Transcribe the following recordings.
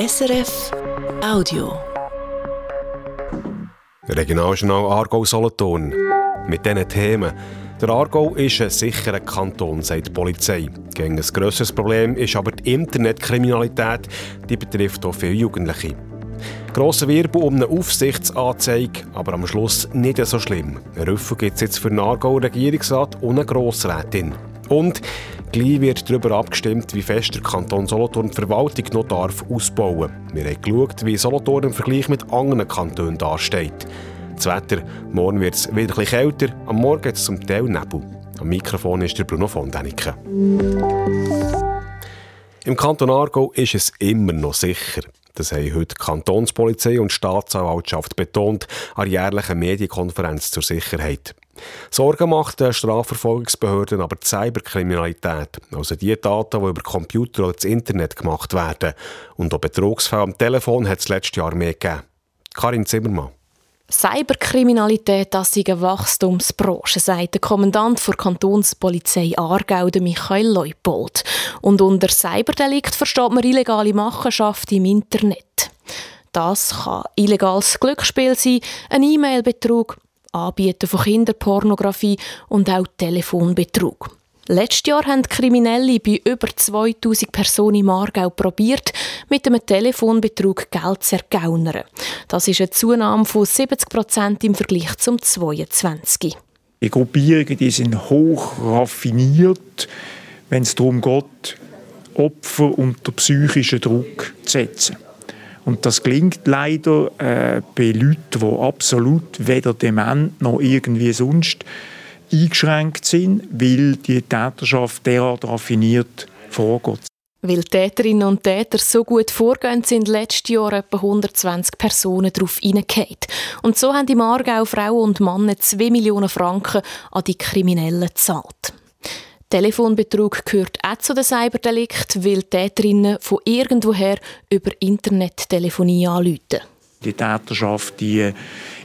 SRF Audio. Regionaljournal Aargau Solothurn. Mit diesen Themen. Der Aargau ist ein sicherer Kanton, sagt die Polizei. Gegen ein grösseres Problem ist aber die Internetkriminalität. Die betrifft auch viele Jugendliche. Grosser Wirbel um eine Aufsichtsanzeige, aber am Schluss nicht so schlimm. Ein Rüffel gibt es jetzt für den Aargauer Regierungsrat und eine Grossrätin. Und gleich wird darüber abgestimmt, wie fest der Kanton Solothurn die Verwaltung noch ausbauen darf. Wir haben geschaut, wie Solothurn im Vergleich mit anderen Kantonen dasteht. Das Wetter, morgen wird es wieder etwas kälter, am Morgen gibt es zum Teil Nebel. Am Mikrofon ist der Bruno von Däniken. Im Kanton Aargau ist es immer noch sicher. Das haben heute die Kantonspolizei und die Staatsanwaltschaft betont an jährlichen Medienkonferenz zur Sicherheit. Sorgen macht den Strafverfolgungsbehörden aber die Cyberkriminalität, also die Daten, die über Computer oder das Internet gemacht werden. Und auch Betrugsfälle am Telefon hat es letztes Jahr mehr gegeben. Karin Zimmermann. Cyberkriminalität das ist eine Wachstumsbranche, sagt der Kommandant der Kantonspolizei Aargau, Michael Leupold. Und unter Cyberdelikt versteht man illegale Machenschaft im Internet. Das kann illegales Glücksspiel sein, ein E-Mail-Betrug, Anbieten von Kinderpornografie und auch Telefonbetrug. Letztes Jahr haben Kriminelle bei über 2000 Personen im Aargau probiert, mit einem Telefonbetrug Geld zu ergaunern. Das ist eine Zunahme von 70 Prozent im Vergleich zum 22. Die Gruppierungen die sind hoch raffiniert, wenn es darum geht, Opfer unter psychischen Druck zu setzen. Und das klingt leider äh, bei Leuten, die absolut weder dement noch irgendwie sonst eingeschränkt sind, weil die Täterschaft derart raffiniert vorgeht. Weil Täterinnen und Täter so gut vorgehen, sind letztes Jahr etwa 120 Personen darauf hineingefallen. Und so haben die Aargau Frauen und Männer 2 Millionen Franken an die Kriminellen gezahlt. Telefonbetrug gehört auch zu den Cyberdelikten, weil Täterinnen von irgendwoher über Internettelefonie anrufen. Die Täterschaft die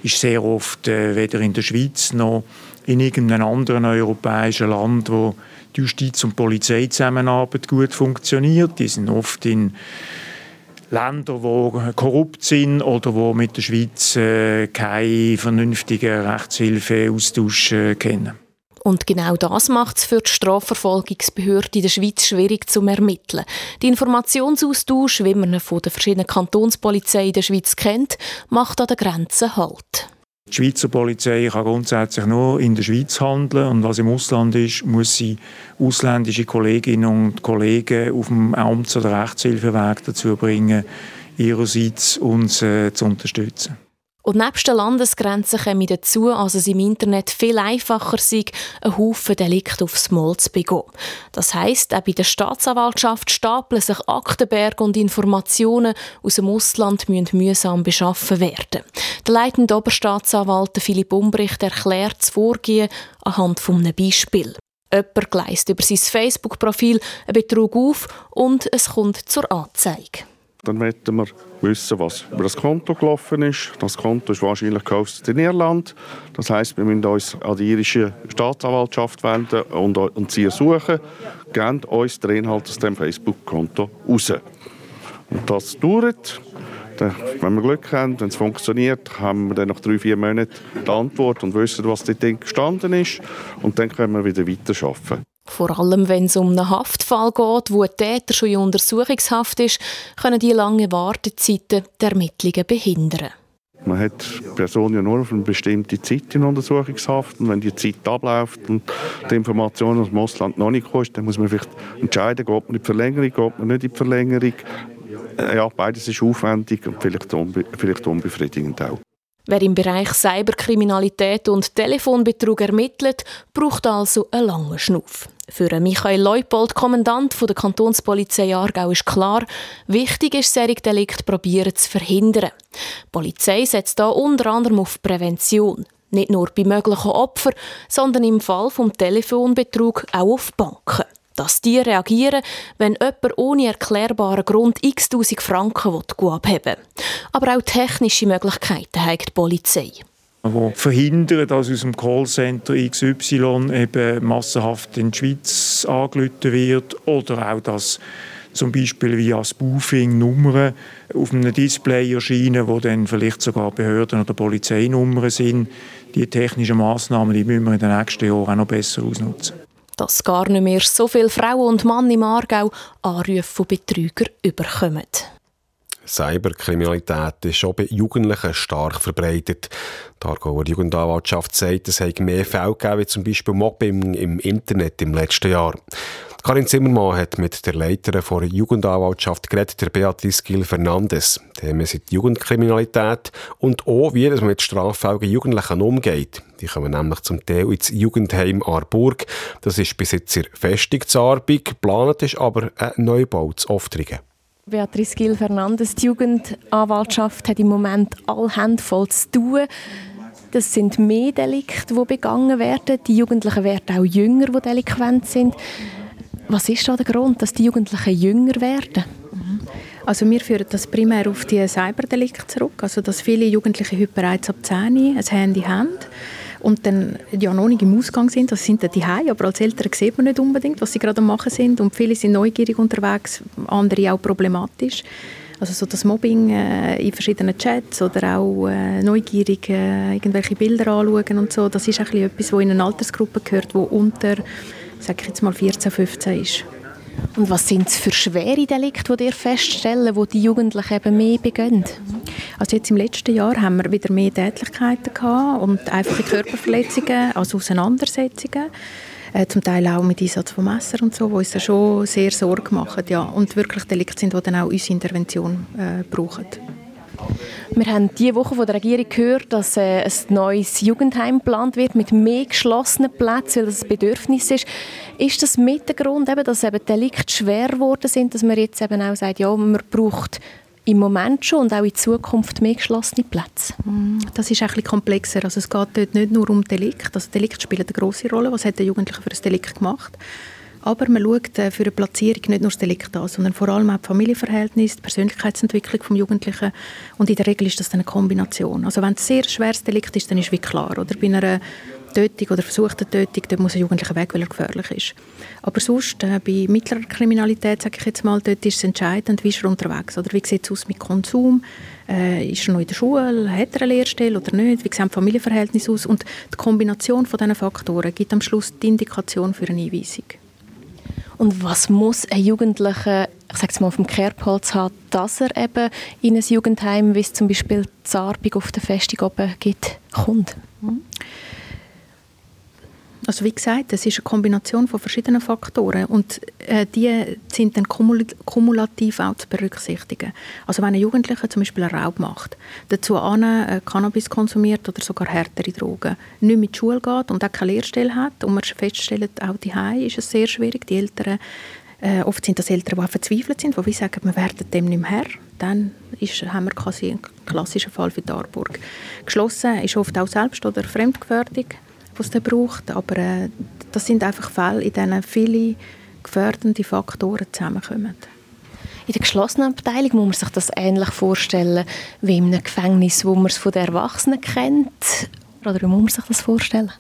ist sehr oft äh, weder in der Schweiz noch in irgendeinem anderen europäischen Land, wo die Justiz- und Polizeizusammenarbeit gut funktioniert. Die sind oft in Ländern, die korrupt sind oder wo mit der Schweiz äh, keine vernünftigen Rechtshilfeaustausch äh, kennen. Und genau das macht es für die Strafverfolgungsbehörde in der Schweiz schwierig zu ermitteln. Die Informationsaustausch, wie man ihn von den verschiedenen Kantonspolizeien in der Schweiz kennt, macht an den Grenzen Halt. Die Schweizer Polizei kann grundsätzlich nur in der Schweiz handeln und was im Ausland ist, muss sie ausländische Kolleginnen und Kollegen auf dem Amts- oder Rechtshilfeweg dazu bringen, ihrerseits uns äh, zu unterstützen. Und nebst den Landesgrenzen kommen dazu, dass es im Internet viel einfacher sei, einen Haufen Delikte aufs Mal zu begehen. Das heisst, auch bei der Staatsanwaltschaft stapeln sich Aktenberge und Informationen aus dem Ausland müssen mühsam beschaffen werden. Der leitende Oberstaatsanwalt Philipp Umbricht erklärt das Vorgehen anhand eines Beispiel. Jemand gleist über sein Facebook-Profil einen Betrug auf und es kommt zur Anzeige. Dann möchten wir wissen, was über das Konto gelaufen ist. Das Konto ist wahrscheinlich gehostet in Irland. Das heißt, wir müssen uns an die irische Staatsanwaltschaft wenden und, und sie suchen. Geben uns den Inhalt aus dem Facebook-Konto raus. Und das dauert. wenn wir Glück haben, wenn es funktioniert, haben wir dann nach drei, vier Monaten die Antwort und wissen, was dort gestanden ist. Und dann können wir wieder weiterarbeiten. Vor allem, wenn es um einen Haftfall geht, wo ein Täter schon in Untersuchungshaft ist, können die langen Wartezeiten die Ermittlungen behindern. Man hat die Person ja nur auf eine bestimmte Zeit in Untersuchungshaft. Und wenn die Zeit abläuft und die Information aus dem Ausland noch nicht kommt, dann muss man vielleicht entscheiden, geht man in die Verlängerung, geht man nicht in die Verlängerung. Ja, beides ist aufwendig und vielleicht, unbe vielleicht unbefriedigend auch. Wer im Bereich Cyberkriminalität und Telefonbetrug ermittelt, braucht also einen langen Schnuff. Für Michael Leupold, Kommandant der Kantonspolizei Aargau, ist klar, wichtig ist, solche Delikte probieren zu verhindern. Die Polizei setzt da unter anderem auf Prävention. Nicht nur bei möglichen Opfern, sondern im Fall vom Telefonbetrug auch auf Banken dass die reagieren, wenn jemand ohne erklärbaren Grund x tausend Franken abheben will. Aber auch technische Möglichkeiten hat die Polizei die verhindern, dass aus dem Callcenter XY eben massenhaft in die Schweiz angerufen wird oder auch, dass zum Beispiel via Spoofing Nummern auf einem Display erscheinen, wo dann vielleicht sogar Behörden- oder Polizeinummern sind. Die technischen Massnahmen die müssen wir in den nächsten Jahren auch noch besser ausnutzen. Dass gar nicht mehr so viele Frauen und Männer im Aargau Anrufe von Betrügern überkommen. Cyberkriminalität ist auch bei Jugendlichen stark verbreitet. Die Aargauer Jugendanwaltschaft sagt, es habe mehr Fälle gegeben, wie zum Beispiel Mobbing im Internet im letzten Jahr. Karin Zimmermann hat mit der Leiterin der Jugendanwaltschaft geredet, der Beatrice Gil Fernandes. Themen sind Jugendkriminalität und auch, wie man mit straffälligen Jugendlichen umgeht. Die kommen nämlich zum Teil ins Jugendheim Aarburg. Das ist bis jetzt in Festungsarbeit. Geplant ist aber ein Neubau zu Oftringen. Beatrice Gil Fernandes, die Jugendanwaltschaft hat im Moment all Hände voll zu tun. Das sind mehr Delikte, die begangen werden. Die Jugendlichen werden auch jünger, die delinquent sind. Was ist da der Grund, dass die Jugendlichen jünger werden? Also wir führen das primär auf die Cyberdelikte zurück, also dass viele Jugendliche heute bereits ab 10 ein Handy haben und dann ja noch nicht im Ausgang sind, das sind dann die aber als Eltern sieht man nicht unbedingt, was sie gerade machen sind und viele sind neugierig unterwegs, andere auch problematisch. Also so das Mobbing äh, in verschiedenen Chats oder auch äh, neugierig äh, irgendwelche Bilder anschauen und so, das ist ein etwas, was in eine Altersgruppe gehört, wo unter, sag ich jetzt mal 14, 15 ist. Und was sind es für schwere Delikte, die ihr feststellen, wo die Jugendlichen eben mehr begehen? Also jetzt im letzten Jahr haben wir wieder mehr Tätlichkeiten gehabt und einfache Körperverletzungen, also Auseinandersetzungen. Äh, zum Teil auch mit Einsatz von Messer und so, wo uns schon sehr Sorge machen. Ja. Und wirklich Delikte sind, die dann auch unsere Intervention äh, brauchen. Wir haben diese Woche von der Regierung gehört, dass äh, ein neues Jugendheim geplant wird mit mehr geschlossenen Plätzen, weil das ein Bedürfnis ist. Ist das mit der Grund, eben, dass eben Delikte schwer geworden sind, dass man jetzt eben auch sagt, ja, man braucht im Moment schon und auch in Zukunft mehr geschlossene Plätze? Mm, das ist ein bisschen komplexer. Also es geht dort nicht nur um Delikt. Also Delikt spielt eine große Rolle. Was hat der Jugendliche für ein Delikt gemacht? Aber man schaut äh, für eine Platzierung nicht nur das Delikt an, sondern vor allem auch das Verhältnis, die Persönlichkeitsentwicklung des Jugendlichen. Und in der Regel ist das dann eine Kombination. Also wenn es ein sehr schweres Delikt ist, dann ist wie klar. Oder bei einer Tötung oder versuchter Tötung, dort muss ein Jugendlicher weg, weil er gefährlich ist. Aber sonst, äh, bei mittlerer Kriminalität, sage ich jetzt mal, dort ist es entscheidend, wie ist er unterwegs oder wie sieht es aus mit Konsum, äh, ist er noch in der Schule, hat er eine Lehrstelle oder nicht, wie sehen die Familienverhältnisse aus und die Kombination von diesen Faktoren gibt am Schluss die Indikation für eine Einweisung. Und was muss ein Jugendlicher, ich sage es mal, auf dem Kerbholz haben, dass er eben in ein Jugendheim, wie es zum Beispiel Zarbig auf der Festung oben gibt, kommt? Mhm. Also wie gesagt, es ist eine Kombination von verschiedenen Faktoren und äh, die sind dann kumulativ auch zu berücksichtigen. Also wenn ein Jugendlicher zum Beispiel einen Raub macht, dazu an äh, Cannabis konsumiert oder sogar härtere Drogen, nicht mit Schule geht und auch keine Lehrstelle hat und man feststellt, auch die ist es sehr schwierig, die Eltern äh, oft sind das Eltern, die verzweifelt sind, die sagen, wir werden dem nicht mehr Herr. Dann ist, haben wir quasi einen klassischen Fall für Darburg. Geschlossen ist oft auch Selbst- oder Fremdgefährdung was es braucht. Aber äh, das sind einfach Fälle, in denen viele gefährdende Faktoren zusammenkommen. In der geschlossenen Abteilung muss man sich das ähnlich vorstellen wie in einem Gefängnis, wo man es von den Erwachsenen kennt. Oder wie muss man sich das vorstellen?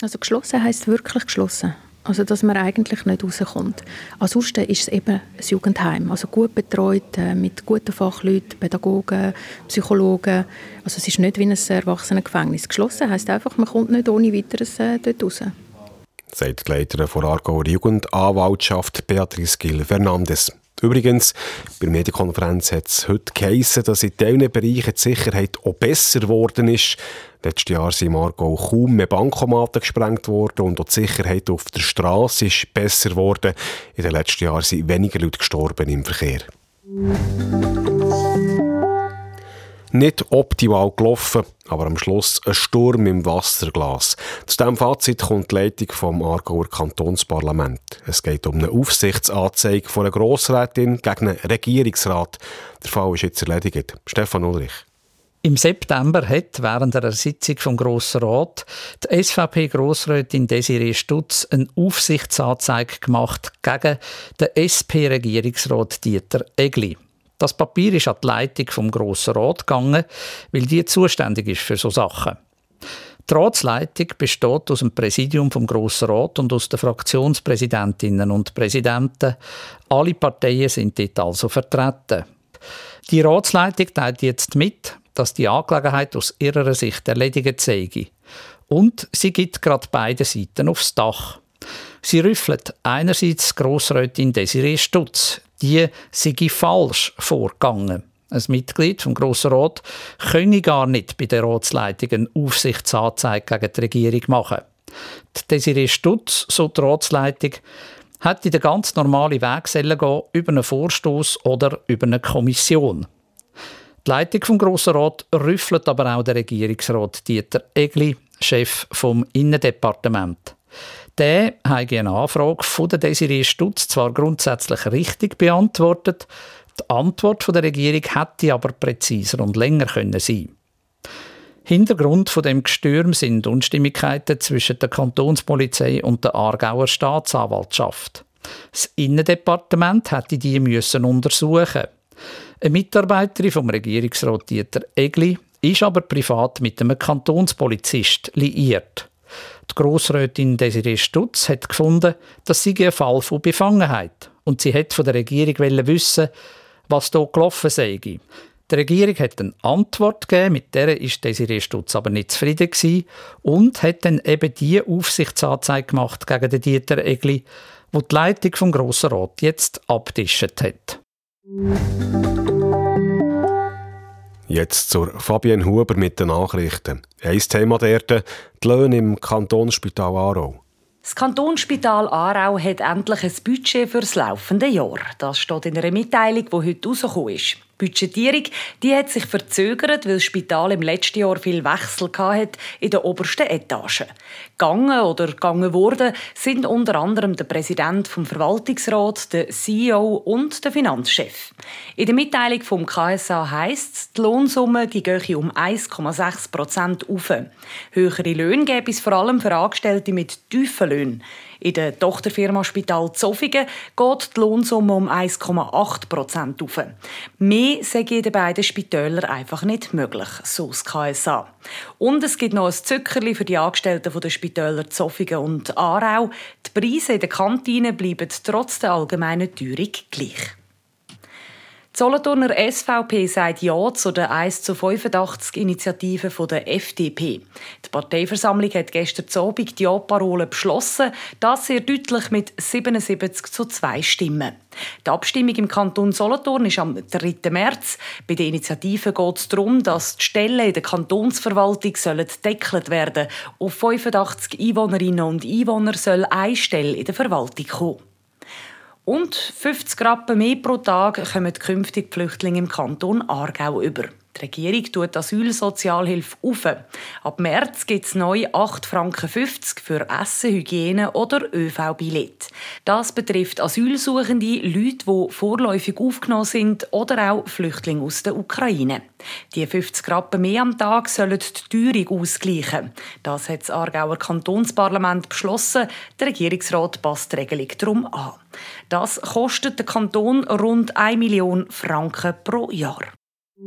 Also geschlossen heißt wirklich geschlossen. Also, dass man eigentlich nicht rauskommt. Ansonsten ist es eben ein Jugendheim. Also gut betreut, äh, mit guten Fachleuten, Pädagogen, Psychologen. Also es ist nicht wie ein Erwachsenengefängnis. Geschlossen heisst einfach, man kommt nicht ohne weiteres äh, dort raus. Sagt die Leiterin der Aargauer Jugendanwaltschaft Beatrice Gil Fernandes. Übrigens, bei der Medienkonferenz hat es heute geheissen, dass in diesen Bereichen die Sicherheit auch besser geworden ist. Letztes Jahr sind im Aargau kaum mehr Bankomaten gesprengt worden und auch die Sicherheit auf der Straße ist besser geworden. In den letzten Jahren sind weniger Leute gestorben im Verkehr nicht optimal gelaufen, aber am Schluss ein Sturm im Wasserglas. Zu diesem Fazit kommt die Leitung vom Aargauer Kantonsparlament. Es geht um eine Aufsichtsanzeige von einer Grossrätin gegen einen Regierungsrat. Der Fall ist jetzt erledigt. Stefan Ulrich. Im September hat während einer Sitzung vom Grossen Rat die SVP-Grossrätin Desiree Stutz eine Aufsichtsanzeige gemacht gegen den SP-Regierungsrat Dieter Egli. Das Papier ist an die Leitung vom Grossen Rat gegangen, weil die zuständig ist für so Sachen. Die Ratsleitung besteht aus dem Präsidium vom Grossen Rat und aus den Fraktionspräsidentinnen und Präsidenten. Alle Parteien sind dort also vertreten. Die Ratsleitung teilt jetzt mit, dass die Angelegenheit aus ihrer Sicht erledigt sei. Und sie gibt gerade beide Seiten aufs Dach. Sie rüffelt einerseits Grossrätin Desiree Stutz, die sei falsch vorgegangen. Ein Mitglied vom Grossen Rat könne gar nicht bei der Ratsleitung eine Aufsichtsanzeige gegen die Regierung machen. Die Desiree Stutz, so die Ratsleitung, hätte den ganz normalen Weg gehen über einen Vorstoß oder über eine Kommission. Die Leitung vom Grossen Rat rüffelt aber auch der Regierungsrat Dieter Egli, Chef vom Innendepartement. Der hat eine Anfrage von der Desiree Stutz zwar grundsätzlich richtig beantwortet, die Antwort der Regierung hätte aber präziser und länger können sein. Hintergrund von dem Gestürm sind Unstimmigkeiten zwischen der Kantonspolizei und der Aargauer Staatsanwaltschaft. Das Innendepartement hätte die müssen untersuchen. Eine Mitarbeiterin vom Regierungsrat Dieter Egli ist aber privat mit einem Kantonspolizist liiert. Die Grossrätin Desiree Stutz hat gefunden, das sei ein Fall von Befangenheit und sie hat von der Regierung wissen, was hier gelaufen sei. Die Regierung hat eine Antwort gegeben, mit der ist Desiree Stutz aber nicht zufrieden gewesen und hat dann eben die Aufsichtsanzeige gemacht gegen den Dieter Egli, wo die Leitung vom Grossen Rat jetzt abtischt hat. Jetzt zur Fabienne Huber mit den Nachrichten. Ein Thema dort, die Löhne im Kantonsspital Aarau. Das Kantonsspital Aarau hat endlich ein Budget für das laufende Jahr. Das steht in einer Mitteilung, die heute rausgekommen ist. Budgetierung die hat sich verzögert, weil das Spital im letzten Jahr viel Wechsel hatte in der obersten Etage. Gegangen oder gegangen worden sind unter anderem der Präsident vom Verwaltungsrat, der CEO und der Finanzchef. In der Mitteilung vom KSA heisst es, die Lohnsumme die gehe um 1,6 Prozent auf. Höhere Löhne gäbe es vor allem für Angestellte mit tiefen Löhnen. In der Tochterfirma Spital Zofingen geht die Lohnsumme um 1,8 Prozent auf. Mehr sei in den beiden Spitälern einfach nicht möglich, so das KSA. Und es gibt noch ein Zückerli für die Angestellten der Spitäler Zofingen und Aarau. Die Preise in den Kantinen bleiben trotz der allgemeinen Teuerung gleich. Die Solothurner SVP sagt Ja zu der 1 zu 85 Initiative der FDP. Die Parteiversammlung hat gestern Abend die Ja-Parole beschlossen, das sehr deutlich mit 77 zu 2 Stimmen. Die Abstimmung im Kanton Solothurn ist am 3. März. Bei der Initiative geht es darum, dass die Stellen in der Kantonsverwaltung deckelt werden sollen. Auf 85 Einwohnerinnen und Einwohner soll eine Stelle in der Verwaltung kommen. Und 50 Rappen mehr pro Tag kommen künftig Flüchtlinge im Kanton Aargau über. Die Regierung tut Asylsozialhilfe auf. Ab März gibt es neu 8,50 Franken für Essen, Hygiene oder ÖV-Billett. Das betrifft Asylsuchende, Leute, die vorläufig aufgenommen sind oder auch Flüchtlinge aus der Ukraine. Die 50 Rappen mehr am Tag sollen die Teuerung ausgleichen. Das hat das Aargauer Kantonsparlament beschlossen. Der Regierungsrat passt die Regelung darum an. Das kostet den Kanton rund 1 Million Franken pro Jahr. Die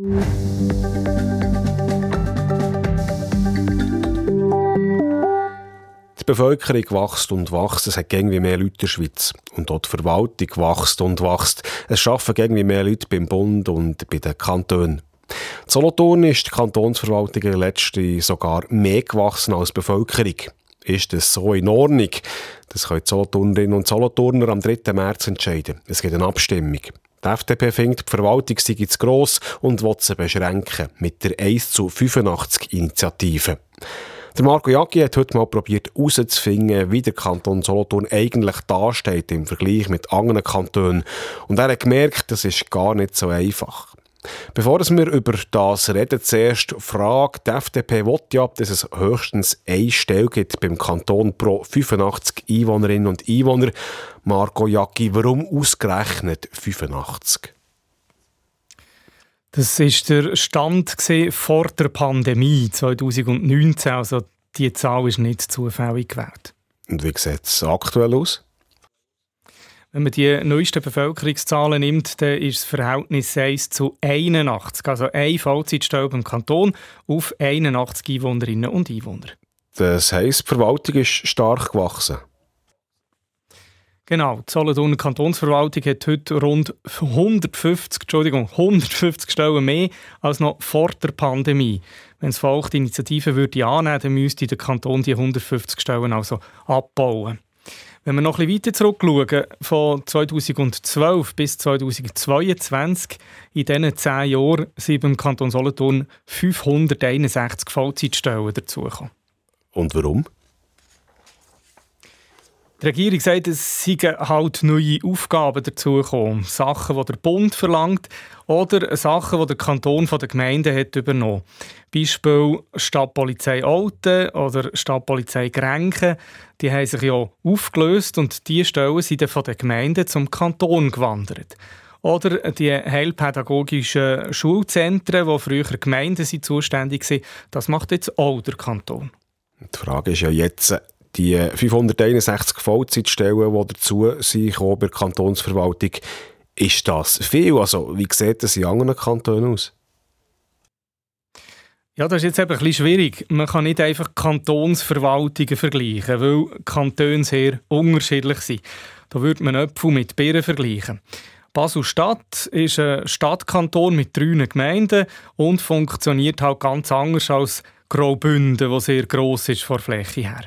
Bevölkerung wächst und wächst. Es hat irgendwie mehr Leute in der Schweiz. Und auch die Verwaltung wächst und wächst. Es arbeiten irgendwie mehr Leute beim Bund und bei den Kantonen. In Solothurn ist die Kantonsverwaltung in letzten sogar mehr gewachsen als die Bevölkerung. Ist das so in Ordnung? Das können die Solothurnerinnen und Solothurner am 3. März entscheiden. Es gibt eine Abstimmung. Die FDP findet, die Verwaltung sei zu gross und will sie beschränken mit der 1 zu 85 Initiative. Der Marco Jacki hat heute mal probiert herauszufinden, wie der Kanton Solothurn eigentlich dasteht im Vergleich mit anderen Kantonen. Und er hat gemerkt, das ist gar nicht so einfach. Bevor wir über das reden, zuerst Frage. Die FDP will ja, dass es höchstens eine Stelle gibt beim Kanton pro 85 Einwohnerinnen und Einwohner. Marco Jacki, warum ausgerechnet 85? Das ist der Stand vor der Pandemie 2019. Also die Zahl ist nicht zufällig gewählt. Und wie sieht es aktuell aus? Wenn man die neuesten Bevölkerungszahlen nimmt, dann ist das Verhältnis 1 zu 81. Also eine Vollzeitstelle im Kanton auf 81 Einwohnerinnen und Einwohner. Das heisst, die Verwaltung ist stark gewachsen. Genau, die Solothurner Kantonsverwaltung hat heute rund 150, Entschuldigung, 150 Stellen mehr als noch vor der Pandemie. Wenn das Volk die Initiative würde annehmen würde, dann müsste der Kanton die 150 Stellen also abbauen. Wenn wir noch ein bisschen weiter zurückschauen, von 2012 bis 2022, in diesen zehn Jahren sind beim Kanton Solothurn 561 Vollzeitstellen dazugekommen. Und warum? Die Regierung sagt, es seien halt neue Aufgaben dazugekommen. Sachen, die der Bund verlangt oder Sachen, die der Kanton von der Gemeinde hat übernommen Beispiel Stadtpolizei Alten oder Stadtpolizei Grenken. Die haben sich ja aufgelöst und die Stellen sind dann von der Gemeinde zum Kanton gewandert. Oder die heilpädagogischen Schulzentren, die früher Gemeinden zuständig waren, das macht jetzt auch der Kanton. Die Frage ist ja jetzt, die 561 Vollzeitstellen, die dazu sind, bei der Kantonsverwaltung, ist das viel? Also, wie sieht das in anderen Kantonen aus? Ja, das ist jetzt eben ein bisschen schwierig. Man kann nicht einfach Kantonsverwaltungen vergleichen, weil Kantone sehr unterschiedlich sind. Da würde man Äpfel mit Birnen vergleichen. Basel-Stadt ist ein Stadtkanton mit drei Gemeinden und funktioniert halt ganz anders als Graubünden, wo sehr gross ist von der Fläche her.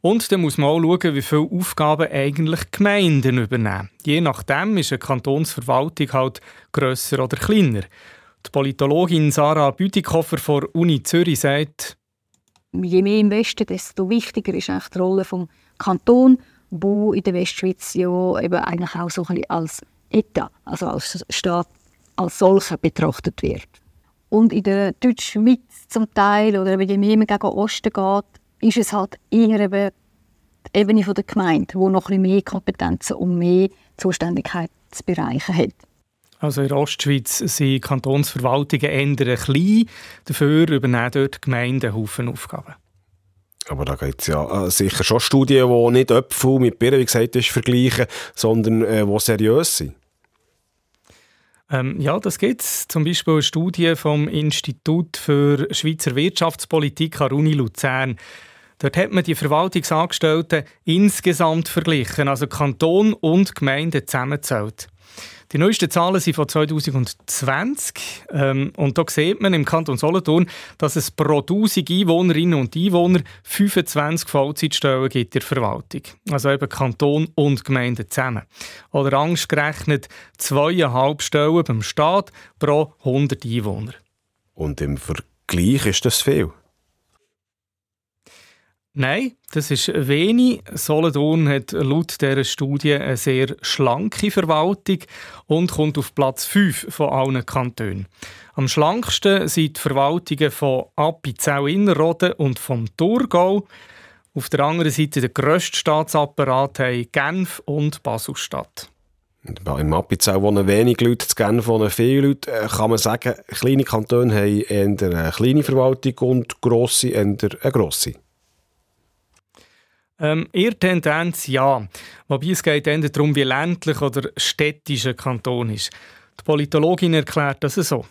Und dann muss man auch schauen, wie viele Aufgaben eigentlich Gemeinden übernehmen. Je nachdem ist eine Kantonsverwaltung halt grösser oder kleiner. Die Politologin Sarah Bütikofer von Uni Zürich sagt, je mehr im Westen, desto wichtiger ist eigentlich die Rolle des Kantons, wo in der Westschweiz ja eben eigentlich auch so ein bisschen als Etat, also als Staat als solcher betrachtet wird. Und in der Deutschschweiz zum Teil, oder je mehr man gegen Osten geht, ist es halt eher eben die Ebene der Gemeinde, die noch ein mehr Kompetenzen und mehr Zuständigkeitsbereiche hat. Also in der Ostschweiz sind Kantonsverwaltungen eher klein, dafür übernehmen dort Gemeinden Haufen Aufgaben. Aber da gibt es ja äh, sicher schon Studien, die nicht Äpfel mit Birnen, wie gesagt, ist, vergleichen, sondern äh, die seriös sind. Ähm, ja, das gibt es. Zum Beispiel eine Studie vom Institut für Schweizer Wirtschaftspolitik an der Uni Luzern. Dort hat man die Verwaltungsangestellten insgesamt verglichen, also Kanton und Gemeinde zusammengezählt. Die neuesten Zahlen sind von 2020 ähm, und da sieht man im Kanton Solothurn, dass es pro 1000 Einwohnerinnen und Einwohner 25 Vollzeitstellen gibt in der Verwaltung. Also eben Kanton und Gemeinde zusammen. Oder Angst gerechnet zweieinhalb Stellen beim Staat pro 100 Einwohner. Und im Vergleich ist das viel? Nein, das ist wenig. Solothurn hat laut dieser Studie eine sehr schlanke Verwaltung und kommt auf Platz 5 von allen Kantonen. Am schlanksten sind die Verwaltungen von Appenzell-Innerrhoden und vom Thurgau. Auf der anderen Seite der grösste Staatsapparat haben Genf und Baselstadt. Im Appenzell wohnen wenig Leute, in Genf wohnen viele Leute. Äh, kann man sagen, kleine Kantone haben eher eine kleine Verwaltung und grosse eher eine grosse? Ähm, ihr Tendenz ja. Wobei es geht eher darum, wie ländlich oder städtisch ein Kanton ist. Die Politologin erklärt das so.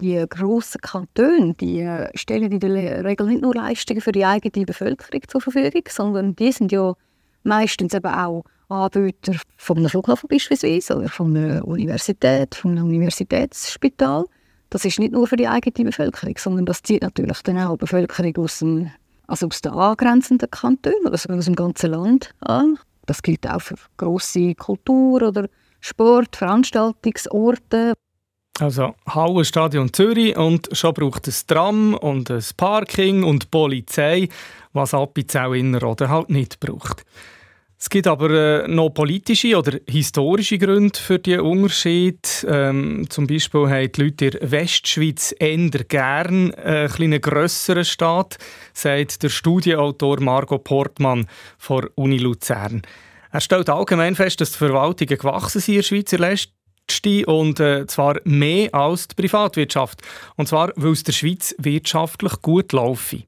Die grossen Kantone die äh, stellen in der Regel nicht nur Leistungen für die eigene Bevölkerung zur Verfügung, sondern die sind ja meistens eben auch Anbieter von einem Flughafen beispielsweise oder von einer Universität, von einem Universitätsspital. Das ist nicht nur für die eigene Bevölkerung, sondern das zieht natürlich dann auch die Bevölkerung aus dem also aus den angrenzenden Kantonen sogar aus dem ganzen Land an. Das gilt auch für grosse Kultur- oder Sport-, Veranstaltungsorte. Also Halle, Stadion Zürich und schon braucht es Tram und ein Parking und Polizei, was Appenzell Innerrhoden halt nicht braucht. Es gibt aber äh, noch politische oder historische Gründe für diesen Unterschied. Ähm, zum Beispiel haben die Leute in der Westschweiz eher gern äh, einen grösseren Staat, sagt der Studienautor Margot Portmann von Uni Luzern. Er stellt allgemein fest, dass die Verwaltungen gewachsen sind in der Schweiz in letzter und äh, zwar mehr als die Privatwirtschaft. Und zwar, weil es der Schweiz wirtschaftlich gut laufe.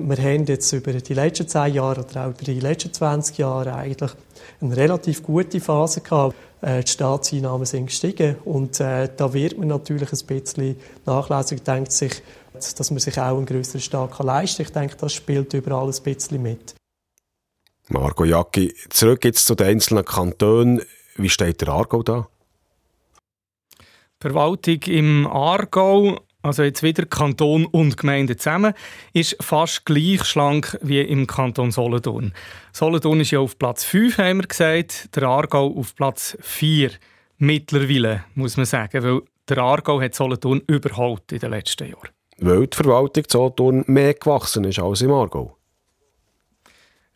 Wir haben jetzt über die letzten zehn Jahre oder auch über die letzten 20 Jahre eigentlich eine relativ gute Phase gehabt. äh, die Staatseinnahmen sind gestiegen. Und äh, da wird man natürlich ein bisschen nachlässig, denkt sich, dass man sich auch einen größeren Staat leisten kann. Ich denke, das spielt überall ein bisschen mit. Marco Jacki, zurück jetzt zu den einzelnen Kantonen. Wie steht der Aargau da? Die Verwaltung im Aargau, also jetzt wieder Kanton und Gemeinde zusammen, ist fast gleich schlank wie im Kanton Solothurn. Solothurn ist ja auf Platz 5, haben wir gesagt, der Aargau auf Platz 4. Mittlerweile, muss man sagen, weil der Aargau hat Solothurn überholt in den letzten Jahren. Weil die Verwaltung Solothurn mehr gewachsen ist als im Aargau.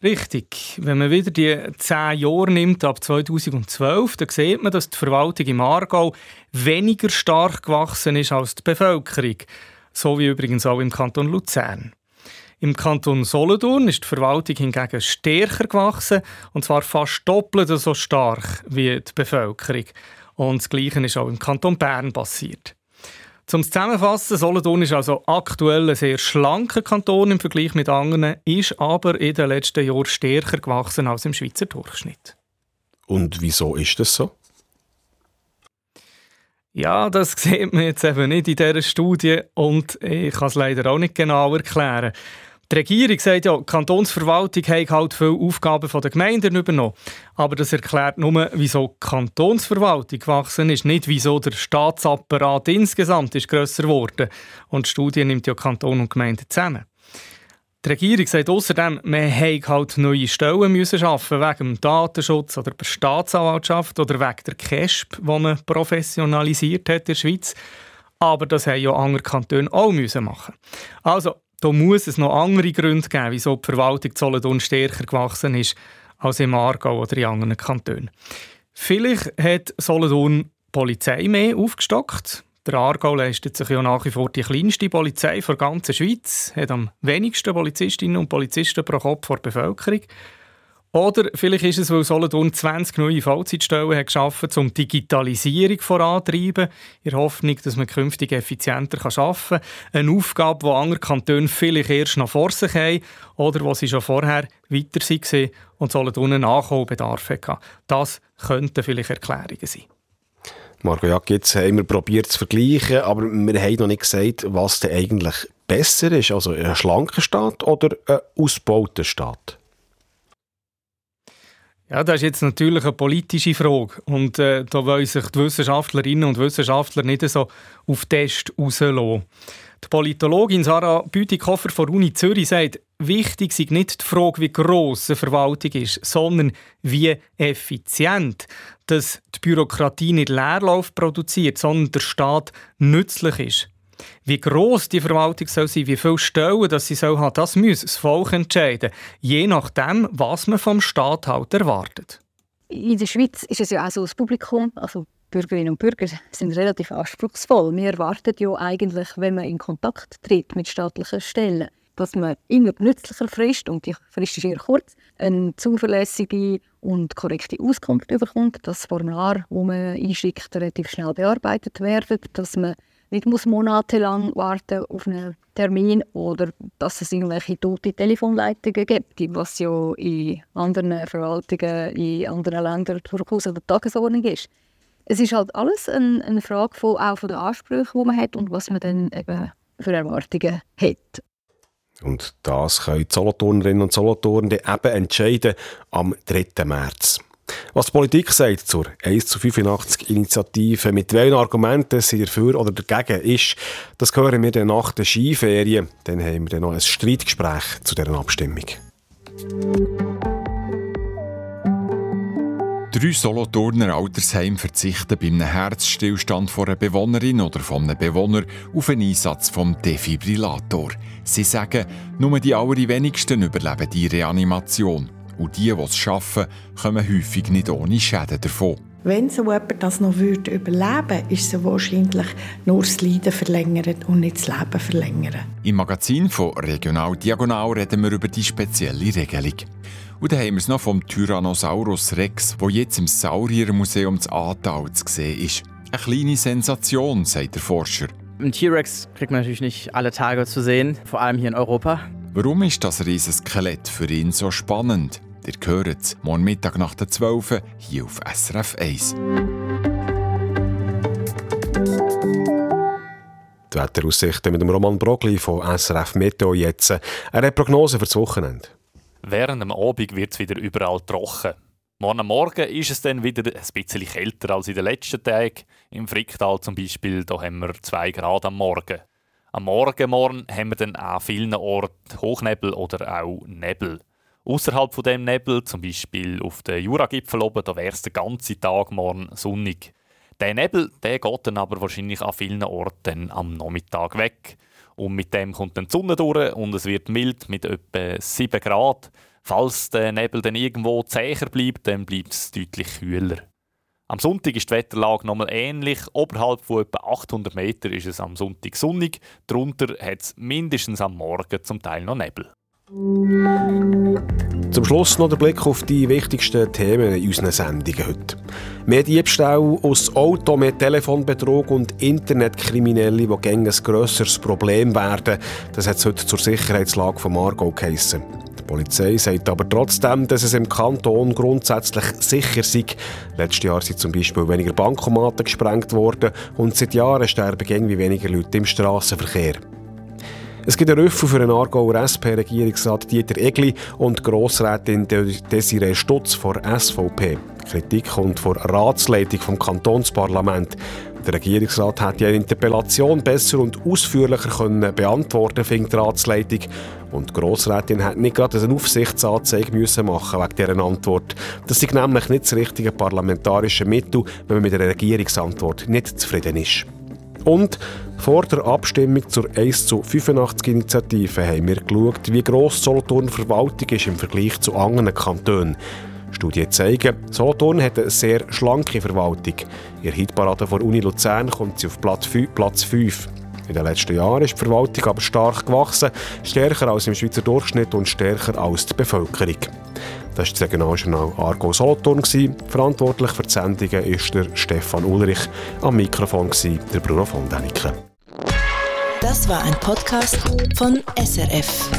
Richtig. Wenn man wieder die zehn Jahre nimmt, ab 2012, dann sieht man, dass die Verwaltung im Aargau weniger stark gewachsen ist als die Bevölkerung. So wie übrigens auch im Kanton Luzern. Im Kanton Solothurn ist die Verwaltung hingegen stärker gewachsen, und zwar fast doppelt so stark wie die Bevölkerung. Und das Gleiche ist auch im Kanton Bern passiert. Zum Zusammenfassen, Solothurn ist also aktuell ein sehr schlanker Kanton im Vergleich mit anderen, ist aber in den letzten Jahren stärker gewachsen als im Schweizer Durchschnitt. Und wieso ist das so? Ja, das sieht man jetzt eben nicht in dieser Studie und ich kann es leider auch nicht genau erklären. Die Regierung sagt ja, die Kantonsverwaltung hat halt viele Aufgaben von den Gemeinden übernommen. Aber das erklärt nur, wieso die Kantonsverwaltung gewachsen ist, nicht wieso der Staatsapparat insgesamt ist grösser geworden. Und die Studie nimmt ja Kanton und Gemeinden zusammen. Die Regierung sagt außerdem, man hätte halt neue Stellen müssen schaffen wegen dem Datenschutz oder der Staatsanwaltschaft oder wegen der KESP, die man professionalisiert hat in der Schweiz. Aber das haben ja andere Kantone auch müssen machen. Also, da muss es noch andere Gründe geben, wieso die Verwaltung Solothurn stärker gewachsen ist als im Aargau oder in anderen Kantonen. Vielleicht hat Solothurn Polizei mehr aufgestockt. Der Aargau leistet sich ja nach wie vor die kleinste Polizei der ganzen Schweiz, hat am wenigsten Polizistinnen und Polizisten pro Kopf der Bevölkerung. Oder vielleicht ist es, weil Solothurn 20 neue Vollzeitstellen hat geschaffen, um die Digitalisierung voranzutreiben, in der Hoffnung, dass man künftig effizienter arbeiten kann. Eine Aufgabe, die andere Kantone vielleicht erst noch vor sich haben oder wo sie schon vorher weiter waren und Solothurn einen Nachholbedarf hatten. Das könnten vielleicht Erklärungen sein. Marco Jack, jetzt haben wir probiert zu vergleichen, aber wir haben noch nicht gesagt, was denn eigentlich besser ist. Also ein schlanker Staat oder ein ausgebauter Staat? Ja, das ist jetzt natürlich eine politische Frage. Und äh, da wollen sich die Wissenschaftlerinnen und Wissenschaftler nicht so auf Test rauslassen. Die Politologin Sarah Bütikofer von Uni Zürich sagt, wichtig sei nicht die Frage, wie gross eine Verwaltung ist, sondern wie effizient, dass die Bürokratie nicht Leerlauf produziert, sondern der Staat nützlich ist. Wie groß die Verwaltung soll sein, wie viele Stellen dass sie soll haben, das muss das Volk entscheiden, je nachdem, was man vom Staat erwartet. In der Schweiz ist es ja auch so, das Publikum, also Bürgerinnen und Bürger sind relativ anspruchsvoll. Wir erwarten ja eigentlich, wenn man in Kontakt tritt mit staatlichen Stellen, dass man innerhalb nützlicher Frist, und die Frist ist eher kurz, eine zuverlässige und korrekte Auskunft bekommt, dass das Formular, das man einschickt, relativ schnell bearbeitet wird, dass man nicht muss monatelang warten auf einen Termin oder dass es irgendwelche tote Telefonleitungen gibt, was ja in anderen Verwaltungen, in anderen Ländern durchaus an der Tagesordnung ist. Es ist halt alles eine, eine Frage von, auch von den Ansprüchen, die man hat und was man dann eben für Erwartungen hat. Und das können die Solothurnerinnen und Solothurner eben entscheiden am 3. März. Was die Politik sagt zur 1 zu 85 Initiative, mit welchen Argumenten sie dafür oder dagegen ist, das hören wir dann nach der Skiferien. Dann haben wir dann noch ein Streitgespräch zu dieser Abstimmung. Drei Solothurner Altersheim verzichten bei einem Herzstillstand von einer Bewohnerin oder von einem Bewohner auf einen Einsatz vom Defibrillator. Sie sagen, nur die allerwenigsten überleben die Reanimation. Und die, die es schaffen, kommen häufig nicht ohne Schäden davon. Wenn so jemand das noch würde überleben ist es wahrscheinlich nur das Leiden verlängern und nicht das Leben verlängern. Im Magazin von Regional Diagonal reden wir über die spezielle Regelung. Und dann haben wir es noch vom Tyrannosaurus Rex, wo jetzt im Sauriermuseum zu Aargau zu sehen ist. Eine kleine Sensation, sagt der Forscher. Ein T-Rex kriegt man natürlich nicht alle Tage zu sehen, vor allem hier in Europa. Warum ist das Riesenskelett für ihn so spannend? Ihr hört es morgen Mittag nach der 12 hier auf SRF 1. Die Wetteraussichten mit dem Roman Brogli von SRF Meteo jetzt. Eine Prognose für das Wochenende. Während dem Abend wird es wieder überall trocken. Morgen Morgen ist es dann wieder ein bisschen kälter als in den letzten Tagen. Im Fricktal zum Beispiel, da haben wir 2 Grad am Morgen. Am Morgen morgen haben wir dann an vielen Orten Hochnebel oder auch Nebel. Außerhalb von dem Nebel, zum Beispiel auf den Juragipfel oben, da wäre es den ganzen Tag morgen sonnig. Der Nebel der geht dann aber wahrscheinlich an vielen Orten am Nachmittag weg. Und mit dem kommt dann die Sonne durch und es wird mild mit etwa 7 Grad. Falls der Nebel dann irgendwo zäher bleibt, dann bleibt es deutlich kühler. Am Sonntag ist die Wetterlage nochmal ähnlich. Oberhalb von etwa 800 Meter ist es am Sonntag sonnig. Darunter hat es mindestens am Morgen zum Teil noch Nebel. Zum Schluss noch der Blick auf die wichtigsten Themen in unseren Sendungen heute. Mehr Diebstahl aus Auto, mehr Telefonbetrug und Internetkriminelle, die gegen ein grösseres Problem werden, das hat es heute zur Sicherheitslage von Margot geheissen. Polizei sagt aber trotzdem, dass es im Kanton grundsätzlich sicher sei. Letztes Jahr sind zum Beispiel weniger Bankomaten gesprengt worden und seit Jahren sterben irgendwie weniger Leute im Straßenverkehr. Es gibt einen Rüffel für den Aargauer SP-Regierungsrat Dieter Egli und Grossrätin Desiree Stutz von SVP. Kritik kommt von der Ratsleitung vom Kantonsparlament. Der Regierungsrat hätte eine Interpellation besser und ausführlicher können beantworten findet die Ratsleitung. Und die Grossrätin hätte nicht gerade eine Aufsichtsanzeige müssen machen wegen dieser Antwort. Das ist nämlich nicht das richtige parlamentarische Mittel, wenn man mit einer Regierungsantwort nicht zufrieden ist. Und vor der Abstimmung zur 1 zu 85 Initiative haben wir geschaut, wie gross Solothurn Verwaltung ist im Vergleich zu anderen Kantonen. Studien zeigen, Solothurn hat eine sehr schlanke Verwaltung. Der Hitparade der Uni Luzern kommt sie auf Platz 5. In den letzten Jahren ist die Verwaltung aber stark gewachsen, stärker als im Schweizer Durchschnitt und stärker als die Bevölkerung. Das war das Regionaljournal Argo Solothurn. Verantwortlich für die Sendungen ist der Stefan Ulrich. Am Mikrofon war der Bruno von Däniken. Das war ein Podcast von SRF.